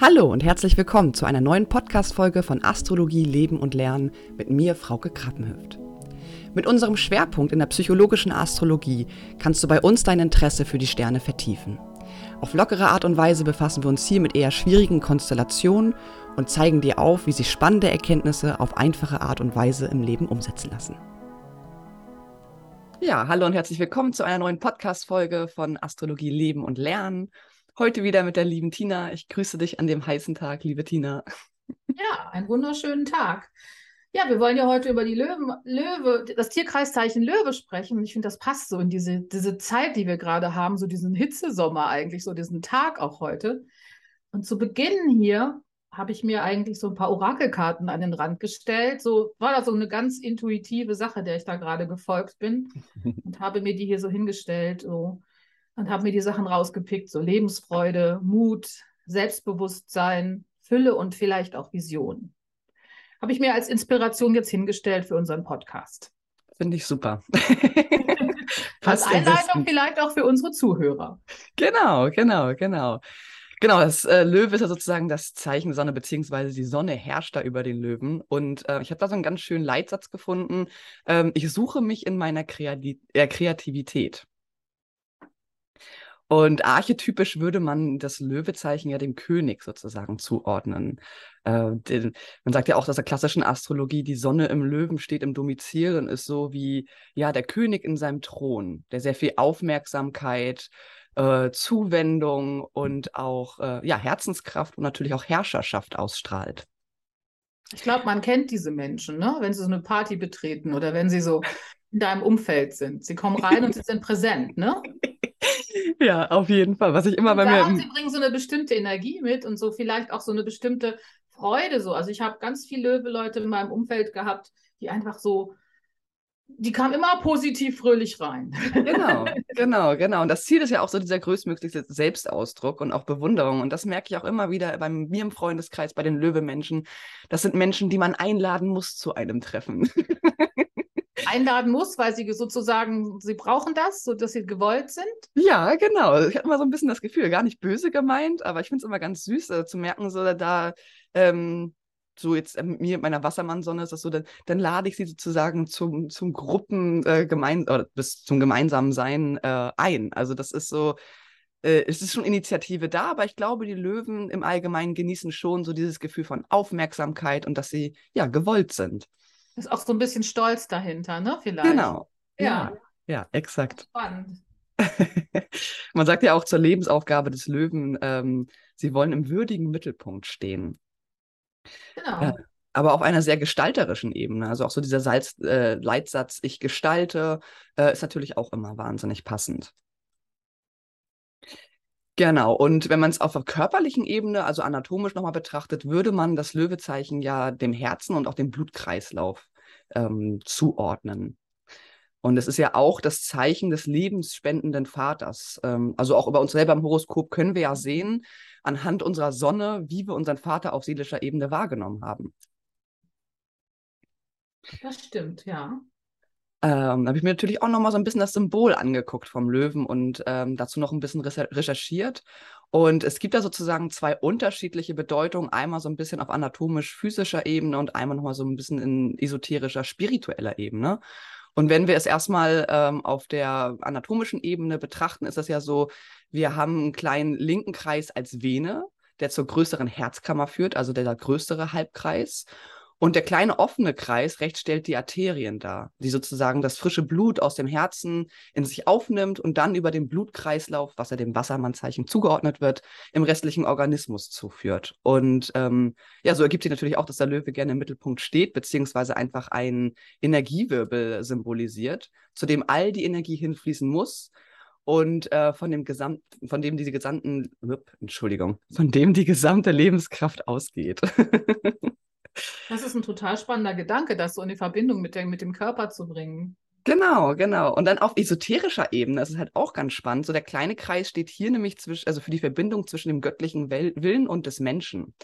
Hallo und herzlich willkommen zu einer neuen Podcast-Folge von Astrologie, Leben und Lernen mit mir, Frauke Krappenhöft. Mit unserem Schwerpunkt in der psychologischen Astrologie kannst du bei uns dein Interesse für die Sterne vertiefen. Auf lockere Art und Weise befassen wir uns hier mit eher schwierigen Konstellationen und zeigen dir auf, wie sich spannende Erkenntnisse auf einfache Art und Weise im Leben umsetzen lassen. Ja, hallo und herzlich willkommen zu einer neuen Podcast-Folge von Astrologie, Leben und Lernen. Heute wieder mit der lieben Tina. Ich grüße dich an dem heißen Tag, liebe Tina. Ja, einen wunderschönen Tag. Ja, wir wollen ja heute über die Löwen, Löwe, das Tierkreiszeichen Löwe sprechen. Und ich finde, das passt so in diese, diese Zeit, die wir gerade haben, so diesen Hitzesommer eigentlich, so diesen Tag auch heute. Und zu Beginn hier habe ich mir eigentlich so ein paar Orakelkarten an den Rand gestellt. So war das so eine ganz intuitive Sache, der ich da gerade gefolgt bin und habe mir die hier so hingestellt. So und habe mir die Sachen rausgepickt, so Lebensfreude, Mut, Selbstbewusstsein, Fülle und vielleicht auch Vision. Habe ich mir als Inspiration jetzt hingestellt für unseren Podcast. Finde ich super. als Einleitung vielleicht auch für unsere Zuhörer. Genau, genau, genau. Genau, das äh, Löwe ist ja sozusagen das Zeichen Sonne, beziehungsweise die Sonne herrscht da über den Löwen. Und äh, ich habe da so einen ganz schönen Leitsatz gefunden. Ähm, ich suche mich in meiner Kreati äh, Kreativität. Und archetypisch würde man das Löwezeichen ja dem König sozusagen zuordnen. Äh, den, man sagt ja auch, dass der klassischen Astrologie die Sonne im Löwen steht im Domizil und ist so wie ja der König in seinem Thron, der sehr viel Aufmerksamkeit, äh, Zuwendung und auch äh, ja, Herzenskraft und natürlich auch Herrscherschaft ausstrahlt. Ich glaube, man kennt diese Menschen, ne? wenn sie so eine Party betreten oder wenn sie so in deinem Umfeld sind. Sie kommen rein und sie sind präsent, ne? Ja, auf jeden Fall. Was ich immer und bei mir. Und sie bringen so eine bestimmte Energie mit und so vielleicht auch so eine bestimmte Freude. So. Also ich habe ganz viele Löwe-Leute in meinem Umfeld gehabt, die einfach so, die kamen immer positiv fröhlich rein. Genau, genau, genau. Und das Ziel ist ja auch so dieser größtmögliche Selbstausdruck und auch Bewunderung. Und das merke ich auch immer wieder bei mir im Freundeskreis, bei den Löwe-Menschen. Das sind Menschen, die man einladen muss zu einem Treffen. einladen muss, weil sie sozusagen, sie brauchen das, sodass sie gewollt sind? Ja, genau. Ich habe immer so ein bisschen das Gefühl, gar nicht böse gemeint, aber ich finde es immer ganz süß äh, zu merken, so da, ähm, so jetzt mit mir, mit meiner Wassermannsonne ist das so, dann, dann lade ich sie sozusagen zum, zum Gruppen äh, gemein oder bis zum gemeinsamen Sein äh, ein. Also das ist so, äh, es ist schon Initiative da, aber ich glaube, die Löwen im Allgemeinen genießen schon so dieses Gefühl von Aufmerksamkeit und dass sie ja gewollt sind. Ist auch so ein bisschen Stolz dahinter, ne? Vielleicht. Genau. Ja, ja, ja exakt. Spannend. Man sagt ja auch zur Lebensaufgabe des Löwen, ähm, sie wollen im würdigen Mittelpunkt stehen. Genau. Äh, aber auf einer sehr gestalterischen Ebene. Also auch so dieser Salz, äh, Leitsatz, ich gestalte, äh, ist natürlich auch immer wahnsinnig passend. Genau, und wenn man es auf der körperlichen Ebene, also anatomisch nochmal betrachtet, würde man das Löwezeichen ja dem Herzen und auch dem Blutkreislauf ähm, zuordnen. Und es ist ja auch das Zeichen des lebensspendenden Vaters. Ähm, also auch über uns selber im Horoskop können wir ja sehen, anhand unserer Sonne, wie wir unseren Vater auf seelischer Ebene wahrgenommen haben. Das stimmt, ja. Ähm, habe ich mir natürlich auch noch mal so ein bisschen das Symbol angeguckt vom Löwen und ähm, dazu noch ein bisschen recherchiert. Und es gibt da sozusagen zwei unterschiedliche Bedeutungen. Einmal so ein bisschen auf anatomisch-physischer Ebene und einmal noch mal so ein bisschen in esoterischer, spiritueller Ebene. Und wenn wir es erstmal ähm, auf der anatomischen Ebene betrachten, ist das ja so, wir haben einen kleinen linken Kreis als Vene, der zur größeren Herzkammer führt, also der größere Halbkreis. Und der kleine offene Kreis rechts stellt die Arterien dar, die sozusagen das frische Blut aus dem Herzen in sich aufnimmt und dann über den Blutkreislauf, was ja dem Wassermannzeichen zugeordnet wird, im restlichen Organismus zuführt. Und ähm, ja, so ergibt sich natürlich auch, dass der Löwe gerne im Mittelpunkt steht, beziehungsweise einfach einen Energiewirbel symbolisiert, zu dem all die Energie hinfließen muss und äh, von dem Gesamt, von dem diese gesamten, Entschuldigung, von dem die gesamte Lebenskraft ausgeht. Das ist ein total spannender Gedanke, das so in die Verbindung mit, der, mit dem Körper zu bringen. Genau, genau. Und dann auf esoterischer Ebene, das ist halt auch ganz spannend. So der kleine Kreis steht hier nämlich zwischen, also für die Verbindung zwischen dem göttlichen Willen und des Menschen.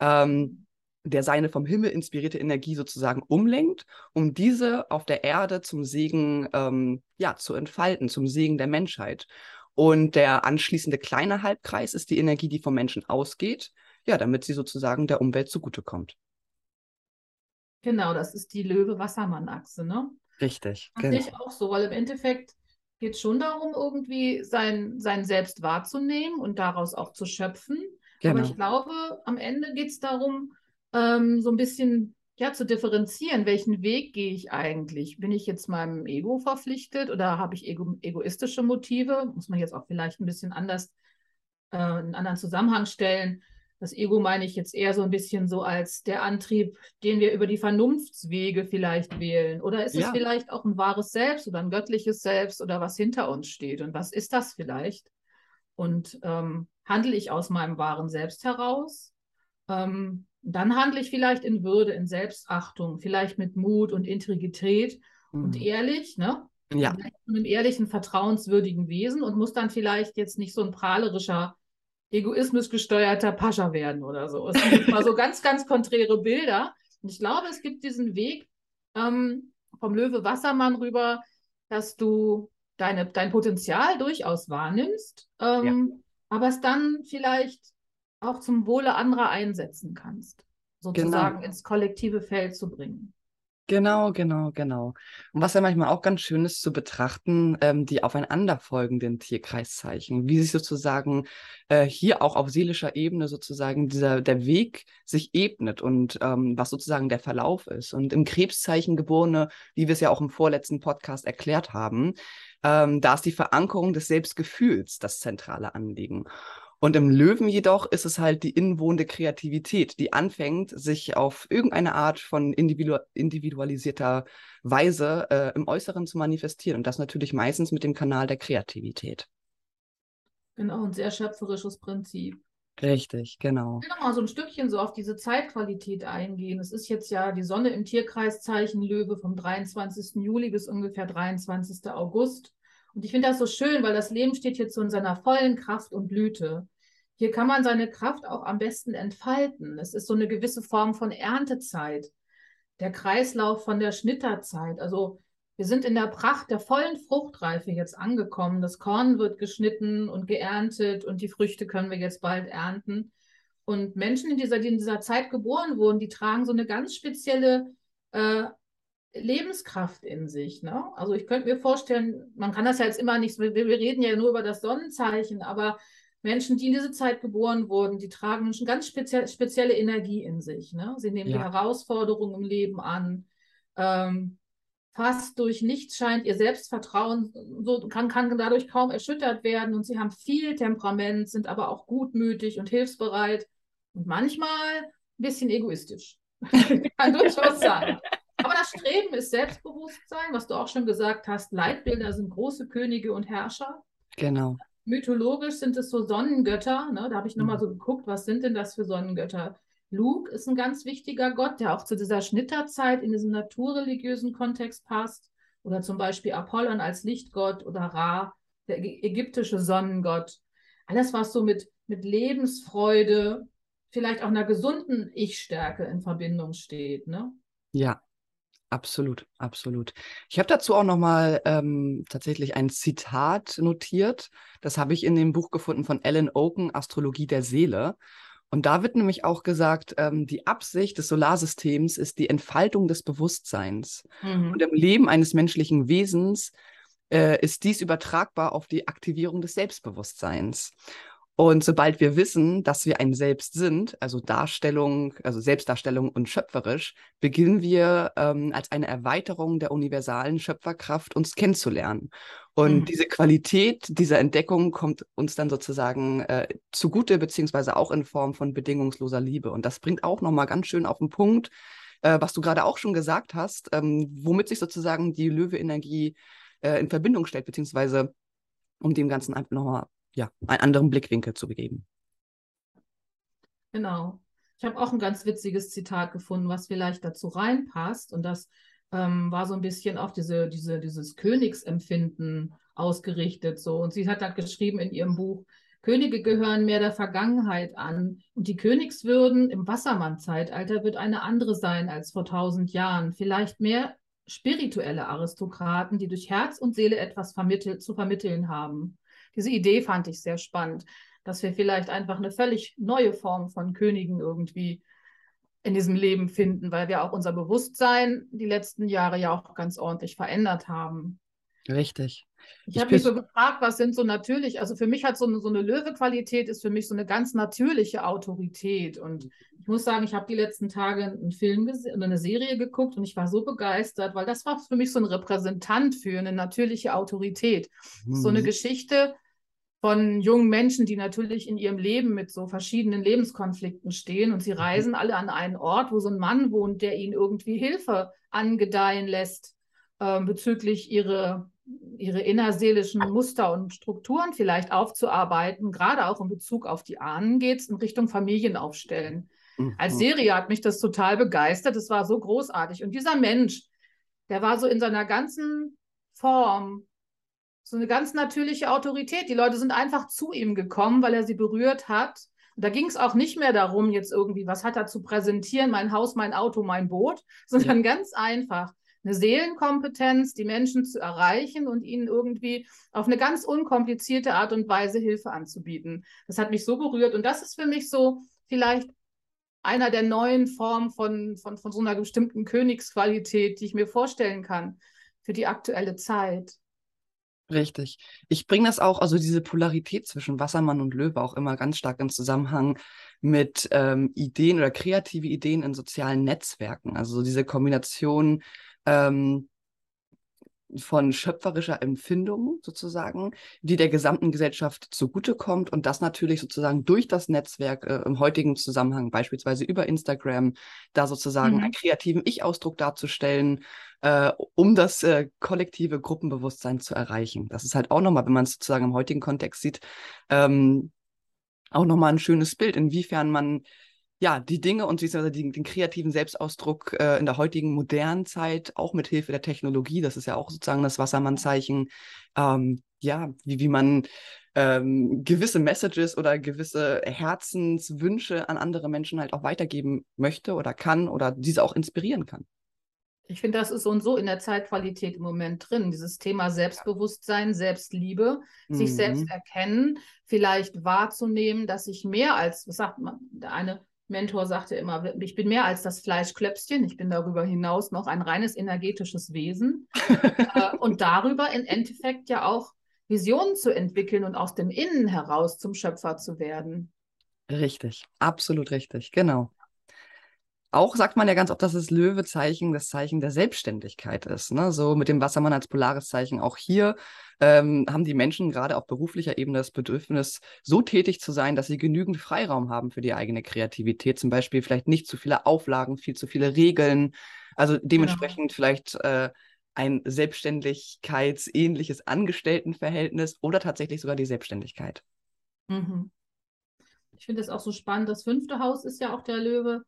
Ähm, der seine vom Himmel inspirierte Energie sozusagen umlenkt, um diese auf der Erde zum Segen ähm, ja, zu entfalten, zum Segen der Menschheit. Und der anschließende kleine Halbkreis ist die Energie, die vom Menschen ausgeht, ja, damit sie sozusagen der Umwelt zugutekommt. Genau, das ist die Löwe-Wassermann-Achse, ne? Richtig. Das genau. ich auch so, weil im Endeffekt geht es schon darum, irgendwie sein, sein Selbst wahrzunehmen und daraus auch zu schöpfen. Genau. Aber ich glaube, am Ende geht es darum, ähm, so ein bisschen ja, zu differenzieren, welchen Weg gehe ich eigentlich? Bin ich jetzt meinem Ego verpflichtet oder habe ich ego egoistische Motive? Muss man jetzt auch vielleicht ein bisschen anders, äh, einen anderen Zusammenhang stellen. Das Ego meine ich jetzt eher so ein bisschen so als der Antrieb, den wir über die Vernunftswege vielleicht wählen. Oder ist ja. es vielleicht auch ein wahres Selbst oder ein göttliches Selbst oder was hinter uns steht? Und was ist das vielleicht? Und ähm, handle ich aus meinem wahren Selbst heraus? Ähm, dann handle ich vielleicht in Würde, in Selbstachtung, vielleicht mit Mut und Integrität mhm. und ehrlich, ne? Ja. Mit einem ehrlichen, vertrauenswürdigen Wesen und muss dann vielleicht jetzt nicht so ein prahlerischer, egoismusgesteuerter Pascha werden oder so. Es sind mal so ganz, ganz konträre Bilder. Und ich glaube, es gibt diesen Weg ähm, vom Löwe Wassermann rüber, dass du deine, dein Potenzial durchaus wahrnimmst, ähm, ja. aber es dann vielleicht auch zum Wohle anderer einsetzen kannst, sozusagen genau. ins kollektive Feld zu bringen. Genau, genau, genau. Und was ja manchmal auch ganz schön ist zu betrachten, ähm, die aufeinanderfolgenden Tierkreiszeichen, wie sich sozusagen äh, hier auch auf seelischer Ebene sozusagen dieser der Weg sich ebnet und ähm, was sozusagen der Verlauf ist. Und im Krebszeichen geborene, wie wir es ja auch im vorletzten Podcast erklärt haben, ähm, da ist die Verankerung des Selbstgefühls das zentrale Anliegen. Und im Löwen jedoch ist es halt die inwohnende Kreativität, die anfängt, sich auf irgendeine Art von individu individualisierter Weise äh, im Äußeren zu manifestieren. Und das natürlich meistens mit dem Kanal der Kreativität. Genau, ein sehr schöpferisches Prinzip. Richtig, genau. Ich will noch mal so ein Stückchen so auf diese Zeitqualität eingehen. Es ist jetzt ja die Sonne im Tierkreiszeichen Löwe vom 23. Juli bis ungefähr 23. August. Und ich finde das so schön, weil das Leben steht jetzt so in seiner vollen Kraft und Blüte. Hier kann man seine Kraft auch am besten entfalten. Es ist so eine gewisse Form von Erntezeit. Der Kreislauf von der Schnitterzeit. Also wir sind in der Pracht der vollen Fruchtreife jetzt angekommen. Das Korn wird geschnitten und geerntet und die Früchte können wir jetzt bald ernten. Und Menschen, in dieser, die in dieser Zeit geboren wurden, die tragen so eine ganz spezielle äh, Lebenskraft in sich. Ne? Also ich könnte mir vorstellen, man kann das ja jetzt immer nicht, wir, wir reden ja nur über das Sonnenzeichen, aber Menschen, die in diese Zeit geboren wurden, die tragen eine ganz spezie spezielle Energie in sich. Ne? Sie nehmen ja. die Herausforderungen im Leben an. Ähm, fast durch nichts scheint ihr Selbstvertrauen, so kann, kann dadurch kaum erschüttert werden und sie haben viel Temperament, sind aber auch gutmütig und hilfsbereit und manchmal ein bisschen egoistisch. kann durchaus sein. Aber das Streben ist Selbstbewusstsein, was du auch schon gesagt hast. Leitbilder sind große Könige und Herrscher. Genau. Mythologisch sind es so Sonnengötter. Ne? Da habe ich nochmal mhm. so geguckt, was sind denn das für Sonnengötter? Luke ist ein ganz wichtiger Gott, der auch zu dieser Schnitterzeit in diesem naturreligiösen Kontext passt. Oder zum Beispiel Apollon als Lichtgott oder Ra, der ägyptische Sonnengott. Alles, was so mit, mit Lebensfreude, vielleicht auch einer gesunden Ich-Stärke in Verbindung steht. Ne? Ja, Absolut, absolut. Ich habe dazu auch nochmal ähm, tatsächlich ein Zitat notiert. Das habe ich in dem Buch gefunden von Alan Oken, Astrologie der Seele. Und da wird nämlich auch gesagt, ähm, die Absicht des Solarsystems ist die Entfaltung des Bewusstseins. Mhm. Und im Leben eines menschlichen Wesens äh, ist dies übertragbar auf die Aktivierung des Selbstbewusstseins. Und sobald wir wissen, dass wir ein Selbst sind, also Darstellung, also Selbstdarstellung und schöpferisch, beginnen wir ähm, als eine Erweiterung der universalen Schöpferkraft uns kennenzulernen. Und mhm. diese Qualität dieser Entdeckung kommt uns dann sozusagen äh, zugute, beziehungsweise auch in Form von bedingungsloser Liebe. Und das bringt auch nochmal ganz schön auf den Punkt, äh, was du gerade auch schon gesagt hast, ähm, womit sich sozusagen die Löwe-Energie äh, in Verbindung stellt, beziehungsweise um dem Ganzen einfach nochmal ja, einen anderen Blickwinkel zu geben. Genau. Ich habe auch ein ganz witziges Zitat gefunden, was vielleicht dazu reinpasst. Und das ähm, war so ein bisschen auf diese, diese, dieses Königsempfinden ausgerichtet. So. Und sie hat dann geschrieben in ihrem Buch, Könige gehören mehr der Vergangenheit an und die Königswürden im Wassermann-Zeitalter wird eine andere sein als vor tausend Jahren. Vielleicht mehr spirituelle Aristokraten, die durch Herz und Seele etwas vermittelt, zu vermitteln haben. Diese Idee fand ich sehr spannend. dass wir vielleicht einfach eine völlig neue Form von Königen irgendwie in diesem Leben finden, weil wir auch unser Bewusstsein die letzten Jahre ja auch ganz ordentlich verändert haben. Richtig. Ich, ich habe mich so gefragt, was sind so natürlich, also für mich hat so eine, so eine Löwe-Qualität ist für mich so eine ganz natürliche Autorität. Und ich muss sagen, ich habe die letzten Tage einen Film gesehen, eine Serie geguckt und ich war so begeistert, weil das war für mich so ein Repräsentant für eine natürliche Autorität. Mhm. So eine mhm. Geschichte, von jungen Menschen, die natürlich in ihrem Leben mit so verschiedenen Lebenskonflikten stehen und sie mhm. reisen alle an einen Ort, wo so ein Mann wohnt, der ihnen irgendwie Hilfe angedeihen lässt äh, bezüglich ihre, ihre innerseelischen Muster und Strukturen vielleicht aufzuarbeiten. Gerade auch in Bezug auf die Ahnen geht es in Richtung Familienaufstellen. Mhm. Als Serie hat mich das total begeistert. Es war so großartig. Und dieser Mensch, der war so in seiner ganzen Form so eine ganz natürliche Autorität. Die Leute sind einfach zu ihm gekommen, weil er sie berührt hat. Und da ging es auch nicht mehr darum, jetzt irgendwie, was hat er zu präsentieren, mein Haus, mein Auto, mein Boot, sondern ja. ganz einfach eine Seelenkompetenz, die Menschen zu erreichen und ihnen irgendwie auf eine ganz unkomplizierte Art und Weise Hilfe anzubieten. Das hat mich so berührt und das ist für mich so vielleicht einer der neuen Formen von, von, von so einer bestimmten Königsqualität, die ich mir vorstellen kann für die aktuelle Zeit. Richtig. Ich bringe das auch, also diese Polarität zwischen Wassermann und Löwe auch immer ganz stark in Zusammenhang mit ähm, Ideen oder kreative Ideen in sozialen Netzwerken. Also diese Kombination ähm, von schöpferischer Empfindung sozusagen, die der gesamten Gesellschaft zugutekommt und das natürlich sozusagen durch das Netzwerk äh, im heutigen Zusammenhang, beispielsweise über Instagram, da sozusagen mhm. einen kreativen Ich-Ausdruck darzustellen, äh, um das äh, kollektive Gruppenbewusstsein zu erreichen. Das ist halt auch nochmal, wenn man es sozusagen im heutigen Kontext sieht, ähm, auch nochmal ein schönes Bild, inwiefern man ja, die Dinge und beziehungsweise den, den kreativen Selbstausdruck äh, in der heutigen modernen Zeit, auch mit Hilfe der Technologie, das ist ja auch sozusagen das Wassermannzeichen, ähm, ja, wie, wie man ähm, gewisse Messages oder gewisse Herzenswünsche an andere Menschen halt auch weitergeben möchte oder kann oder diese auch inspirieren kann. Ich finde, das ist so und so in der Zeitqualität im Moment drin. Dieses Thema Selbstbewusstsein, Selbstliebe, mhm. sich selbst erkennen, vielleicht wahrzunehmen, dass ich mehr als, was sagt man, der eine Mentor sagte immer, ich bin mehr als das Fleischklöpschen, ich bin darüber hinaus noch ein reines energetisches Wesen. äh, und darüber im Endeffekt ja auch Visionen zu entwickeln und aus dem Innen heraus zum Schöpfer zu werden. Richtig, absolut richtig, genau. Auch sagt man ja ganz oft, dass das Löwezeichen das Zeichen der Selbstständigkeit ist. Ne? So mit dem Wassermann als polares Zeichen. Auch hier ähm, haben die Menschen gerade auf beruflicher Ebene das Bedürfnis, so tätig zu sein, dass sie genügend Freiraum haben für die eigene Kreativität. Zum Beispiel vielleicht nicht zu viele Auflagen, viel zu viele Regeln. Also genau. dementsprechend ja. vielleicht äh, ein selbstständigkeitsähnliches Angestelltenverhältnis oder tatsächlich sogar die Selbstständigkeit. Mhm. Ich finde es auch so spannend. Das fünfte Haus ist ja auch der Löwe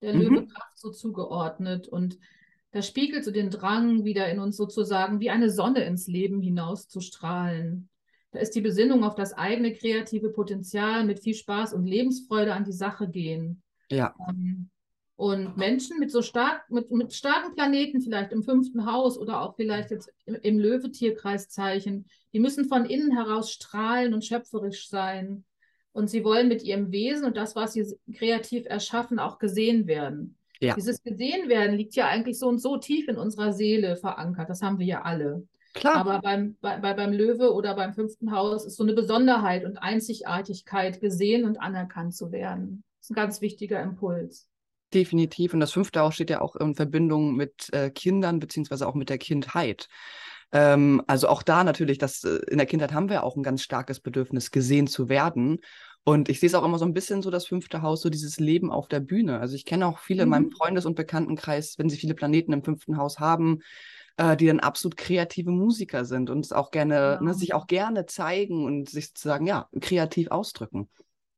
der mhm. Löwe Kraft so zugeordnet. Und da spiegelt so den Drang wieder in uns sozusagen wie eine Sonne ins Leben hinaus zu strahlen. Da ist die Besinnung auf das eigene kreative Potenzial mit viel Spaß und Lebensfreude an die Sache gehen. Ja. Ähm, und Menschen mit so stark, mit, mit starken Planeten, vielleicht im fünften Haus oder auch vielleicht jetzt im, im Löwe-Tierkreiszeichen, die müssen von innen heraus strahlen und schöpferisch sein. Und sie wollen mit ihrem Wesen und das, was sie kreativ erschaffen, auch gesehen werden. Ja. Dieses gesehen werden liegt ja eigentlich so und so tief in unserer Seele verankert. Das haben wir ja alle. Klar. Aber beim, bei, beim Löwe oder beim fünften Haus ist so eine Besonderheit und Einzigartigkeit gesehen und anerkannt zu werden. Das ist ein ganz wichtiger Impuls. Definitiv. Und das fünfte Haus steht ja auch in Verbindung mit äh, Kindern beziehungsweise auch mit der Kindheit. Ähm, also auch da natürlich, dass äh, in der Kindheit haben wir auch ein ganz starkes Bedürfnis, gesehen zu werden. Und ich sehe es auch immer so ein bisschen so, das fünfte Haus, so dieses Leben auf der Bühne. Also ich kenne auch viele mhm. in meinem mhm. Freundes- und Bekanntenkreis, wenn sie viele Planeten im fünften Haus haben, äh, die dann absolut kreative Musiker sind und auch gerne, ja. ne, sich auch gerne zeigen und sich sozusagen, ja, kreativ ausdrücken.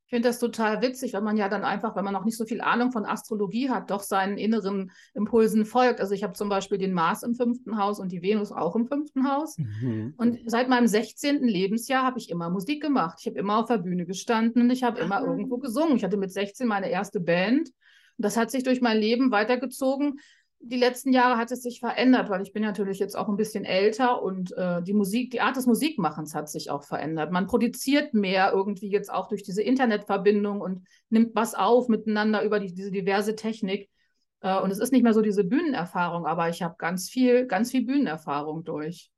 Ich finde das total witzig, wenn man ja dann einfach, wenn man noch nicht so viel Ahnung von Astrologie hat, doch seinen inneren Impulsen folgt. Also ich habe zum Beispiel den Mars im fünften Haus und die Venus auch im fünften Haus. Mhm. Und seit meinem 16. Lebensjahr habe ich immer Musik gemacht. Ich habe immer auf der Bühne gestanden und ich habe immer irgendwo gesungen. Ich hatte mit 16 meine erste Band. Und das hat sich durch mein Leben weitergezogen. Die letzten Jahre hat es sich verändert, weil ich bin natürlich jetzt auch ein bisschen älter und äh, die Musik, die Art des Musikmachens hat sich auch verändert. Man produziert mehr irgendwie jetzt auch durch diese Internetverbindung und nimmt was auf miteinander über die, diese diverse Technik. Äh, und es ist nicht mehr so diese Bühnenerfahrung, aber ich habe ganz viel, ganz viel Bühnenerfahrung durch.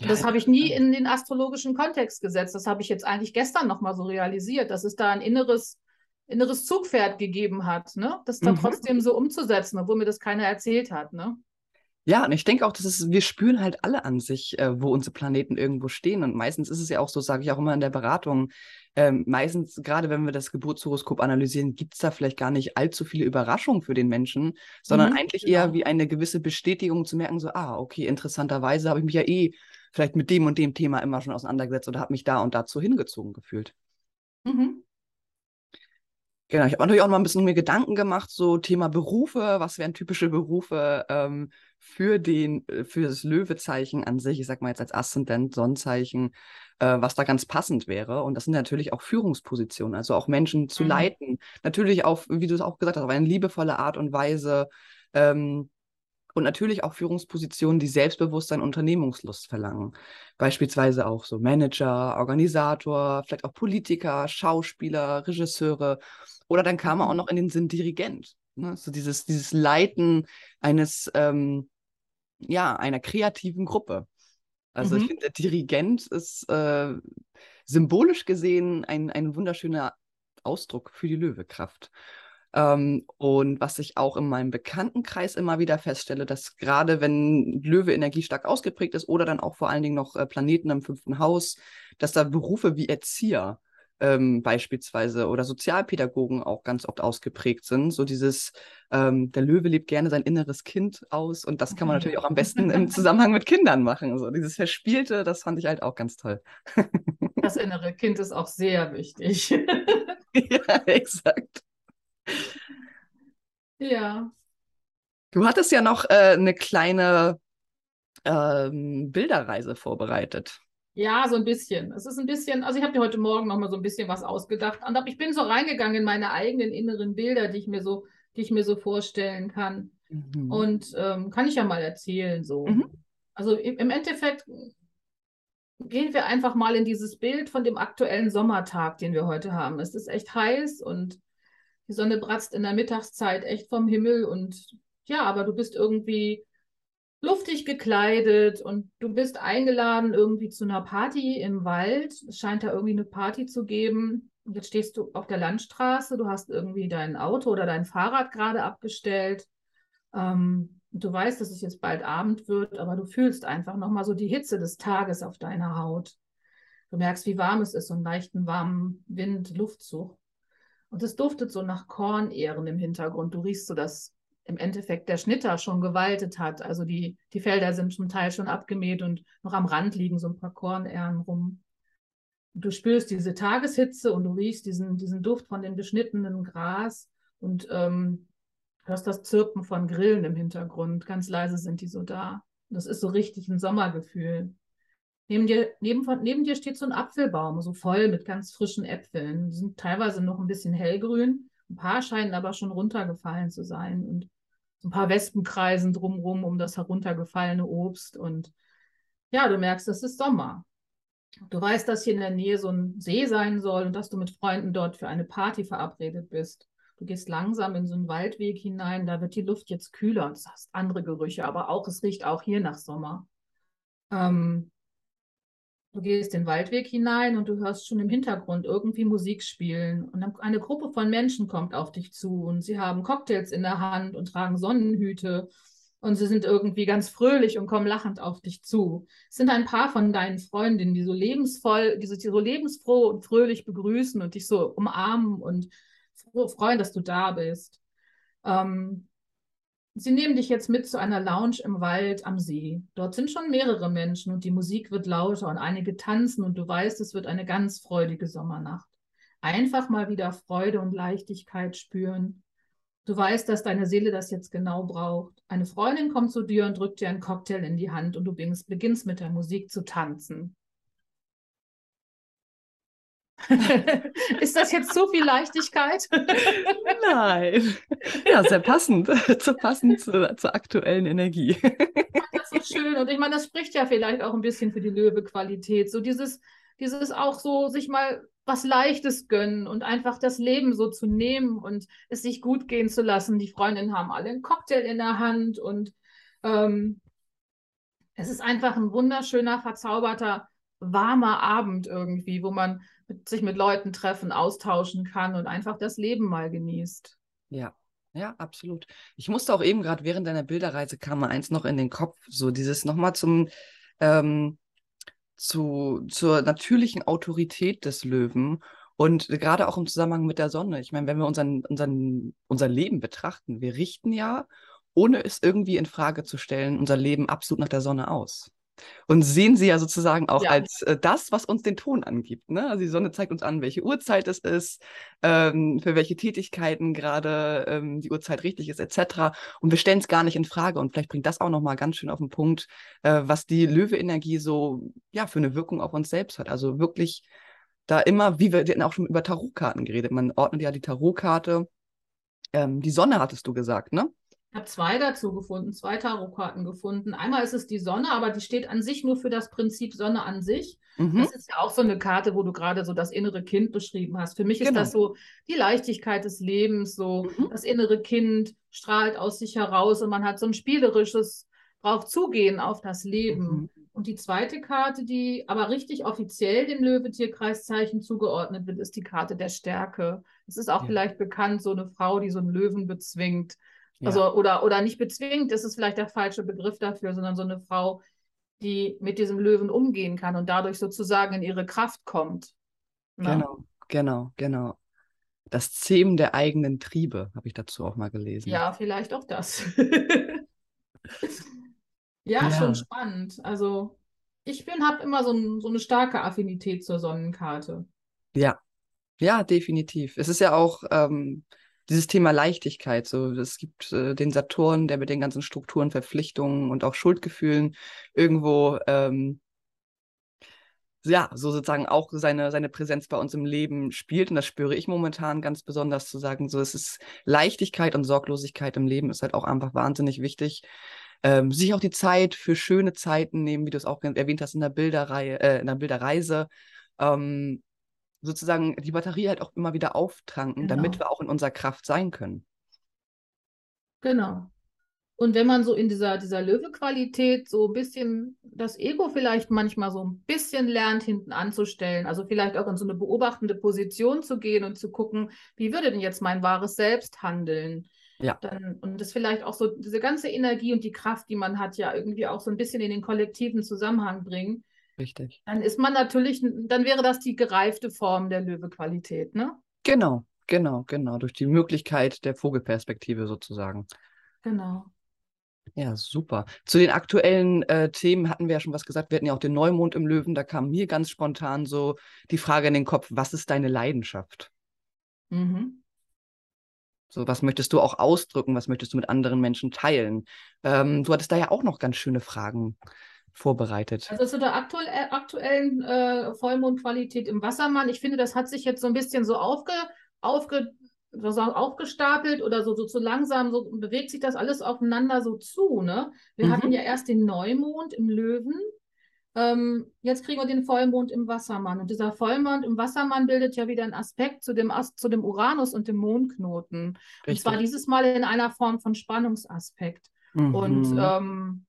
Ja, das habe ich nie in den astrologischen Kontext gesetzt. Das habe ich jetzt eigentlich gestern nochmal so realisiert, dass es da ein inneres inneres Zugpferd gegeben hat, ne? das dann mhm. trotzdem so umzusetzen, obwohl mir das keiner erzählt hat. Ne? Ja, und ich denke auch, dass es, wir spüren halt alle an sich, äh, wo unsere Planeten irgendwo stehen. Und meistens ist es ja auch so, sage ich auch immer in der Beratung, ähm, meistens, gerade wenn wir das Geburtshoroskop analysieren, gibt es da vielleicht gar nicht allzu viele Überraschungen für den Menschen, sondern mhm, eigentlich genau. eher wie eine gewisse Bestätigung zu merken, so, ah, okay, interessanterweise habe ich mich ja eh vielleicht mit dem und dem Thema immer schon auseinandergesetzt oder habe mich da und dazu hingezogen gefühlt. Mhm. Genau, ich habe natürlich auch noch mal ein bisschen mir Gedanken gemacht, so Thema Berufe, was wären typische Berufe ähm, für den, äh, für das Löwezeichen an sich, ich sag mal jetzt als Aszendent, Sonnenzeichen, äh, was da ganz passend wäre. Und das sind natürlich auch Führungspositionen, also auch Menschen zu mhm. leiten. Natürlich auch, wie du es auch gesagt hast, auf eine liebevolle Art und Weise. Ähm, und natürlich auch Führungspositionen, die Selbstbewusstsein, Unternehmungslust verlangen. Beispielsweise auch so Manager, Organisator, vielleicht auch Politiker, Schauspieler, Regisseure. Oder dann kam er auch noch in den Sinn Dirigent. Ne? So dieses, dieses Leiten eines, ähm, ja, einer kreativen Gruppe. Also mhm. ich finde, der Dirigent ist äh, symbolisch gesehen ein, ein wunderschöner Ausdruck für die Löwekraft. Ähm, und was ich auch in meinem Bekanntenkreis immer wieder feststelle, dass gerade wenn Löwe energiestark ausgeprägt ist oder dann auch vor allen Dingen noch äh, Planeten im fünften Haus, dass da Berufe wie Erzieher ähm, beispielsweise oder Sozialpädagogen auch ganz oft ausgeprägt sind. So dieses, ähm, der Löwe lebt gerne sein inneres Kind aus und das kann man natürlich auch am besten im Zusammenhang mit Kindern machen. So dieses Verspielte, das fand ich halt auch ganz toll. Das innere Kind ist auch sehr wichtig. ja, exakt. Ja. Du hattest ja noch äh, eine kleine ähm, Bilderreise vorbereitet. Ja, so ein bisschen. Es ist ein bisschen, also ich habe dir heute Morgen noch mal so ein bisschen was ausgedacht. Und ich bin so reingegangen in meine eigenen inneren Bilder, die ich mir so, die ich mir so vorstellen kann. Mhm. Und ähm, kann ich ja mal erzählen so. Mhm. Also im Endeffekt gehen wir einfach mal in dieses Bild von dem aktuellen Sommertag, den wir heute haben. Es ist echt heiß und die Sonne bratzt in der Mittagszeit echt vom Himmel und ja, aber du bist irgendwie luftig gekleidet und du bist eingeladen irgendwie zu einer Party im Wald. Es scheint da irgendwie eine Party zu geben. Jetzt stehst du auf der Landstraße, du hast irgendwie dein Auto oder dein Fahrrad gerade abgestellt. Ähm, du weißt, dass es jetzt bald Abend wird, aber du fühlst einfach nochmal so die Hitze des Tages auf deiner Haut. Du merkst, wie warm es ist, so einen leichten warmen Wind, Luftzug. Und es duftet so nach Kornehren im Hintergrund. Du riechst so, dass im Endeffekt der Schnitter schon gewaltet hat. Also die, die Felder sind zum Teil schon abgemäht und noch am Rand liegen so ein paar Kornehren rum. Du spürst diese Tageshitze und du riechst diesen, diesen Duft von dem geschnittenen Gras und ähm, hörst das Zirpen von Grillen im Hintergrund. Ganz leise sind die so da. Das ist so richtig ein Sommergefühl. Neben dir, neben, neben dir steht so ein Apfelbaum, so voll mit ganz frischen Äpfeln. Die sind teilweise noch ein bisschen hellgrün. Ein paar scheinen aber schon runtergefallen zu sein. Und so ein paar Wespen kreisen drumrum um das heruntergefallene Obst. Und ja, du merkst, es ist Sommer. Du weißt, dass hier in der Nähe so ein See sein soll und dass du mit Freunden dort für eine Party verabredet bist. Du gehst langsam in so einen Waldweg hinein, da wird die Luft jetzt kühler und du hast andere Gerüche, aber auch, es riecht auch hier nach Sommer. Ähm, Du gehst den Waldweg hinein und du hörst schon im Hintergrund irgendwie Musik spielen. Und eine Gruppe von Menschen kommt auf dich zu und sie haben Cocktails in der Hand und tragen Sonnenhüte. Und sie sind irgendwie ganz fröhlich und kommen lachend auf dich zu. Es sind ein paar von deinen Freundinnen, die so lebensvoll, die so lebensfroh und fröhlich begrüßen und dich so umarmen und freuen, dass du da bist. Ähm, Sie nehmen dich jetzt mit zu einer Lounge im Wald am See. Dort sind schon mehrere Menschen und die Musik wird lauter und einige tanzen und du weißt, es wird eine ganz freudige Sommernacht. Einfach mal wieder Freude und Leichtigkeit spüren. Du weißt, dass deine Seele das jetzt genau braucht. Eine Freundin kommt zu dir und drückt dir einen Cocktail in die Hand und du beginnst mit der Musik zu tanzen. Ist das jetzt zu viel Leichtigkeit? Nein. Ja, sehr passend. Zu passend zu, zur aktuellen Energie. Das ist so schön. Und ich meine, das spricht ja vielleicht auch ein bisschen für die Löwe-Qualität. So dieses, dieses auch so, sich mal was Leichtes gönnen und einfach das Leben so zu nehmen und es sich gut gehen zu lassen. Die Freundinnen haben alle einen Cocktail in der Hand und ähm, es ist einfach ein wunderschöner, verzauberter, warmer Abend irgendwie, wo man sich mit Leuten treffen, austauschen kann und einfach das Leben mal genießt. Ja, ja, absolut. Ich musste auch eben gerade während deiner Bilderreise kam mir eins noch in den Kopf, so dieses nochmal zum ähm, zu, zur natürlichen Autorität des Löwen und gerade auch im Zusammenhang mit der Sonne. Ich meine, wenn wir unseren, unseren, unser Leben betrachten, wir richten ja, ohne es irgendwie in Frage zu stellen, unser Leben absolut nach der Sonne aus und sehen sie ja sozusagen auch ja. als äh, das, was uns den Ton angibt. Ne? Also die Sonne zeigt uns an, welche Uhrzeit es ist, ähm, für welche Tätigkeiten gerade ähm, die Uhrzeit richtig ist, etc. Und wir stellen es gar nicht in Frage. Und vielleicht bringt das auch nochmal ganz schön auf den Punkt, äh, was die Löwe-Energie so ja für eine Wirkung auf uns selbst hat. Also wirklich da immer, wie wir hatten auch schon über Tarotkarten geredet. Man ordnet ja die Tarotkarte. Ähm, die Sonne hattest du gesagt, ne? Ich habe zwei dazu gefunden, zwei Tarotkarten gefunden. Einmal ist es die Sonne, aber die steht an sich nur für das Prinzip Sonne an sich. Mhm. Das ist ja auch so eine Karte, wo du gerade so das innere Kind beschrieben hast. Für mich genau. ist das so die Leichtigkeit des Lebens, so mhm. das innere Kind strahlt aus sich heraus und man hat so ein spielerisches drauf zugehen auf das Leben. Mhm. Und die zweite Karte, die aber richtig offiziell dem Löwetierkreiszeichen zugeordnet wird, ist die Karte der Stärke. Es ist auch ja. vielleicht bekannt, so eine Frau, die so einen Löwen bezwingt. Also, ja. oder, oder nicht bezwingt, das ist vielleicht der falsche Begriff dafür, sondern so eine Frau, die mit diesem Löwen umgehen kann und dadurch sozusagen in ihre Kraft kommt. Ne? Genau, genau, genau. Das Zähmen der eigenen Triebe, habe ich dazu auch mal gelesen. Ja, vielleicht auch das. ja, ja, schon spannend. Also, ich habe immer so, ein, so eine starke Affinität zur Sonnenkarte. Ja, ja, definitiv. Es ist ja auch, ähm, dieses Thema Leichtigkeit. So, es gibt äh, den Saturn, der mit den ganzen Strukturen, Verpflichtungen und auch Schuldgefühlen irgendwo ähm, ja, so sozusagen auch seine, seine Präsenz bei uns im Leben spielt. Und das spüre ich momentan ganz besonders zu sagen, so es ist Leichtigkeit und Sorglosigkeit im Leben ist halt auch einfach wahnsinnig wichtig. Ähm, sich auch die Zeit für schöne Zeiten nehmen, wie du es auch erwähnt hast in der Bilderreihe, äh, in der Bilderreise. Ähm, sozusagen die Batterie halt auch immer wieder auftanken, genau. damit wir auch in unserer Kraft sein können. Genau. Und wenn man so in dieser, dieser Löwe-Qualität so ein bisschen das Ego vielleicht manchmal so ein bisschen lernt, hinten anzustellen, also vielleicht auch in so eine beobachtende Position zu gehen und zu gucken, wie würde denn jetzt mein wahres Selbst handeln? Ja. Dann, und das vielleicht auch so diese ganze Energie und die Kraft, die man hat, ja irgendwie auch so ein bisschen in den kollektiven Zusammenhang bringen. Richtig. Dann ist man natürlich, dann wäre das die gereifte Form der Löwequalität, ne? Genau, genau, genau. Durch die Möglichkeit der Vogelperspektive sozusagen. Genau. Ja, super. Zu den aktuellen äh, Themen hatten wir ja schon was gesagt. Wir hatten ja auch den Neumond im Löwen. Da kam mir ganz spontan so die Frage in den Kopf: Was ist deine Leidenschaft? Mhm. So, was möchtest du auch ausdrücken? Was möchtest du mit anderen Menschen teilen? Ähm, du hattest da ja auch noch ganz schöne Fragen vorbereitet? Also zu der aktuell, äh, aktuellen äh, Vollmondqualität im Wassermann, ich finde, das hat sich jetzt so ein bisschen so aufge, aufge, so aufgestapelt oder so, so zu langsam, so bewegt sich das alles aufeinander so zu. Ne? Wir mhm. hatten ja erst den Neumond im Löwen. Ähm, jetzt kriegen wir den Vollmond im Wassermann. Und dieser Vollmond im Wassermann bildet ja wieder einen Aspekt zu dem, zu dem Uranus und dem Mondknoten. Richtig. Und zwar dieses Mal in einer Form von Spannungsaspekt. Mhm. Und ähm,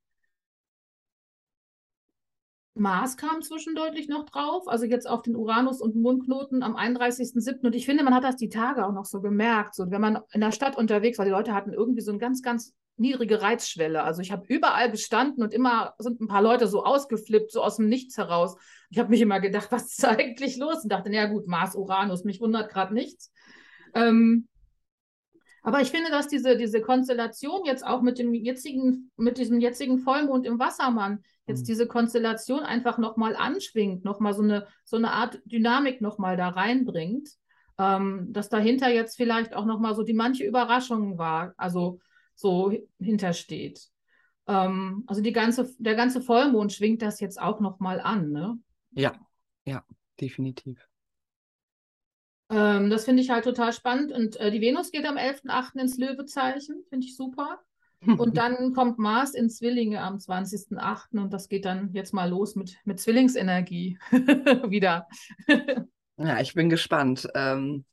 Mars kam zwischendeutlich noch drauf, also jetzt auf den Uranus und Mondknoten am 31.07. Und ich finde, man hat das die Tage auch noch so gemerkt. So, wenn man in der Stadt unterwegs war, die Leute hatten irgendwie so eine ganz, ganz niedrige Reizschwelle. Also ich habe überall gestanden und immer sind ein paar Leute so ausgeflippt, so aus dem Nichts heraus. Ich habe mich immer gedacht, was ist eigentlich los? Und dachte, na gut, Mars, Uranus, mich wundert gerade nichts. Ähm, aber ich finde, dass diese, diese Konstellation jetzt auch mit dem jetzigen, mit diesem jetzigen Vollmond im Wassermann, jetzt mhm. diese Konstellation einfach nochmal anschwingt, nochmal so eine, so eine Art Dynamik nochmal da reinbringt, ähm, dass dahinter jetzt vielleicht auch nochmal so die manche Überraschung war, also so hintersteht. Ähm, also die ganze, der ganze Vollmond schwingt das jetzt auch nochmal an, ne? Ja, ja, definitiv. Ähm, das finde ich halt total spannend. Und äh, die Venus geht am 11.8. ins Löwezeichen, finde ich super. Und dann kommt Mars in Zwillinge am 20.8. und das geht dann jetzt mal los mit, mit Zwillingsenergie wieder. ja, ich bin gespannt. Ähm,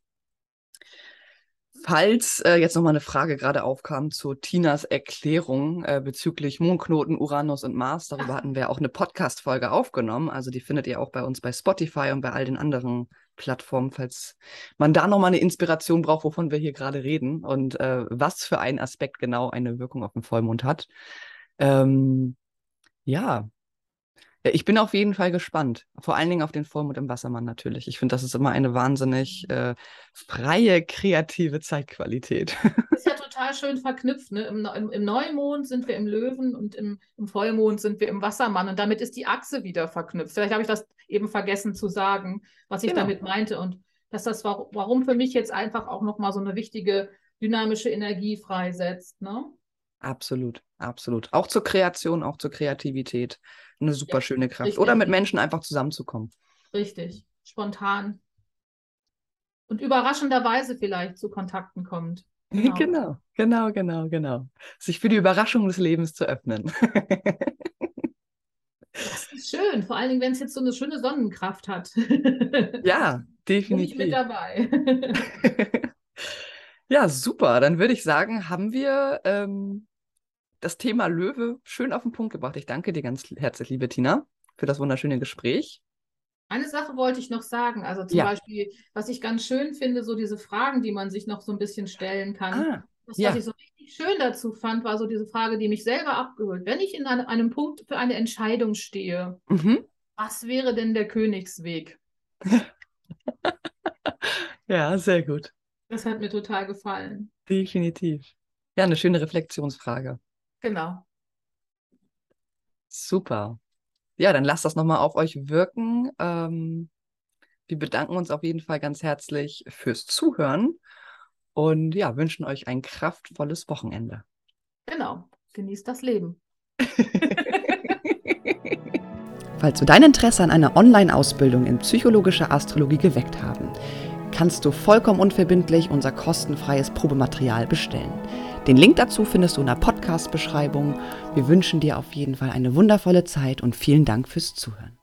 falls äh, jetzt nochmal eine Frage gerade aufkam zu Tinas Erklärung äh, bezüglich Mondknoten, Uranus und Mars, darüber hatten wir auch eine Podcast-Folge aufgenommen. Also die findet ihr auch bei uns bei Spotify und bei all den anderen Plattform, falls man da nochmal eine Inspiration braucht, wovon wir hier gerade reden und äh, was für ein Aspekt genau eine Wirkung auf den Vollmond hat. Ähm, ja, ich bin auf jeden Fall gespannt. Vor allen Dingen auf den Vollmond im Wassermann natürlich. Ich finde, das ist immer eine wahnsinnig äh, freie, kreative Zeitqualität. Ist ja total schön verknüpft. Ne? Im, im, Im, Neumond sind wir im Löwen und im, im, Vollmond sind wir im Wassermann. Und damit ist die Achse wieder verknüpft. Vielleicht habe ich das eben vergessen zu sagen, was ich genau. damit meinte. Und dass das, warum für mich jetzt einfach auch nochmal so eine wichtige dynamische Energie freisetzt. Ne? Absolut, absolut. Auch zur Kreation, auch zur Kreativität. Eine super ja, schöne Kraft. Richtig. Oder mit Menschen einfach zusammenzukommen. Richtig, spontan. Und überraschenderweise vielleicht zu Kontakten kommt. Genau. genau, genau, genau, genau. Sich für die Überraschung des Lebens zu öffnen. das ist schön, vor allen Dingen, wenn es jetzt so eine schöne Sonnenkraft hat. ja, definitiv. Bin ich mit dabei. ja, super. Dann würde ich sagen, haben wir ähm, das Thema Löwe schön auf den Punkt gebracht. Ich danke dir ganz herzlich, liebe Tina, für das wunderschöne Gespräch. Eine Sache wollte ich noch sagen. Also zum ja. Beispiel, was ich ganz schön finde, so diese Fragen, die man sich noch so ein bisschen stellen kann. Ah, das, ja. was ich so richtig schön dazu fand, war so diese Frage, die mich selber abgeholt. Wenn ich in einem, einem Punkt für eine Entscheidung stehe, mhm. was wäre denn der Königsweg? ja, sehr gut. Das hat mir total gefallen. Definitiv. Ja, eine schöne Reflexionsfrage. Genau. Super. Ja, dann lasst das nochmal auf euch wirken. Ähm, wir bedanken uns auf jeden Fall ganz herzlich fürs Zuhören und ja, wünschen euch ein kraftvolles Wochenende. Genau. Genießt das Leben. Falls du dein Interesse an einer Online-Ausbildung in psychologischer Astrologie geweckt haben, kannst du vollkommen unverbindlich unser kostenfreies Probematerial bestellen. Den Link dazu findest du in der Podcast-Beschreibung. Wir wünschen dir auf jeden Fall eine wundervolle Zeit und vielen Dank fürs Zuhören.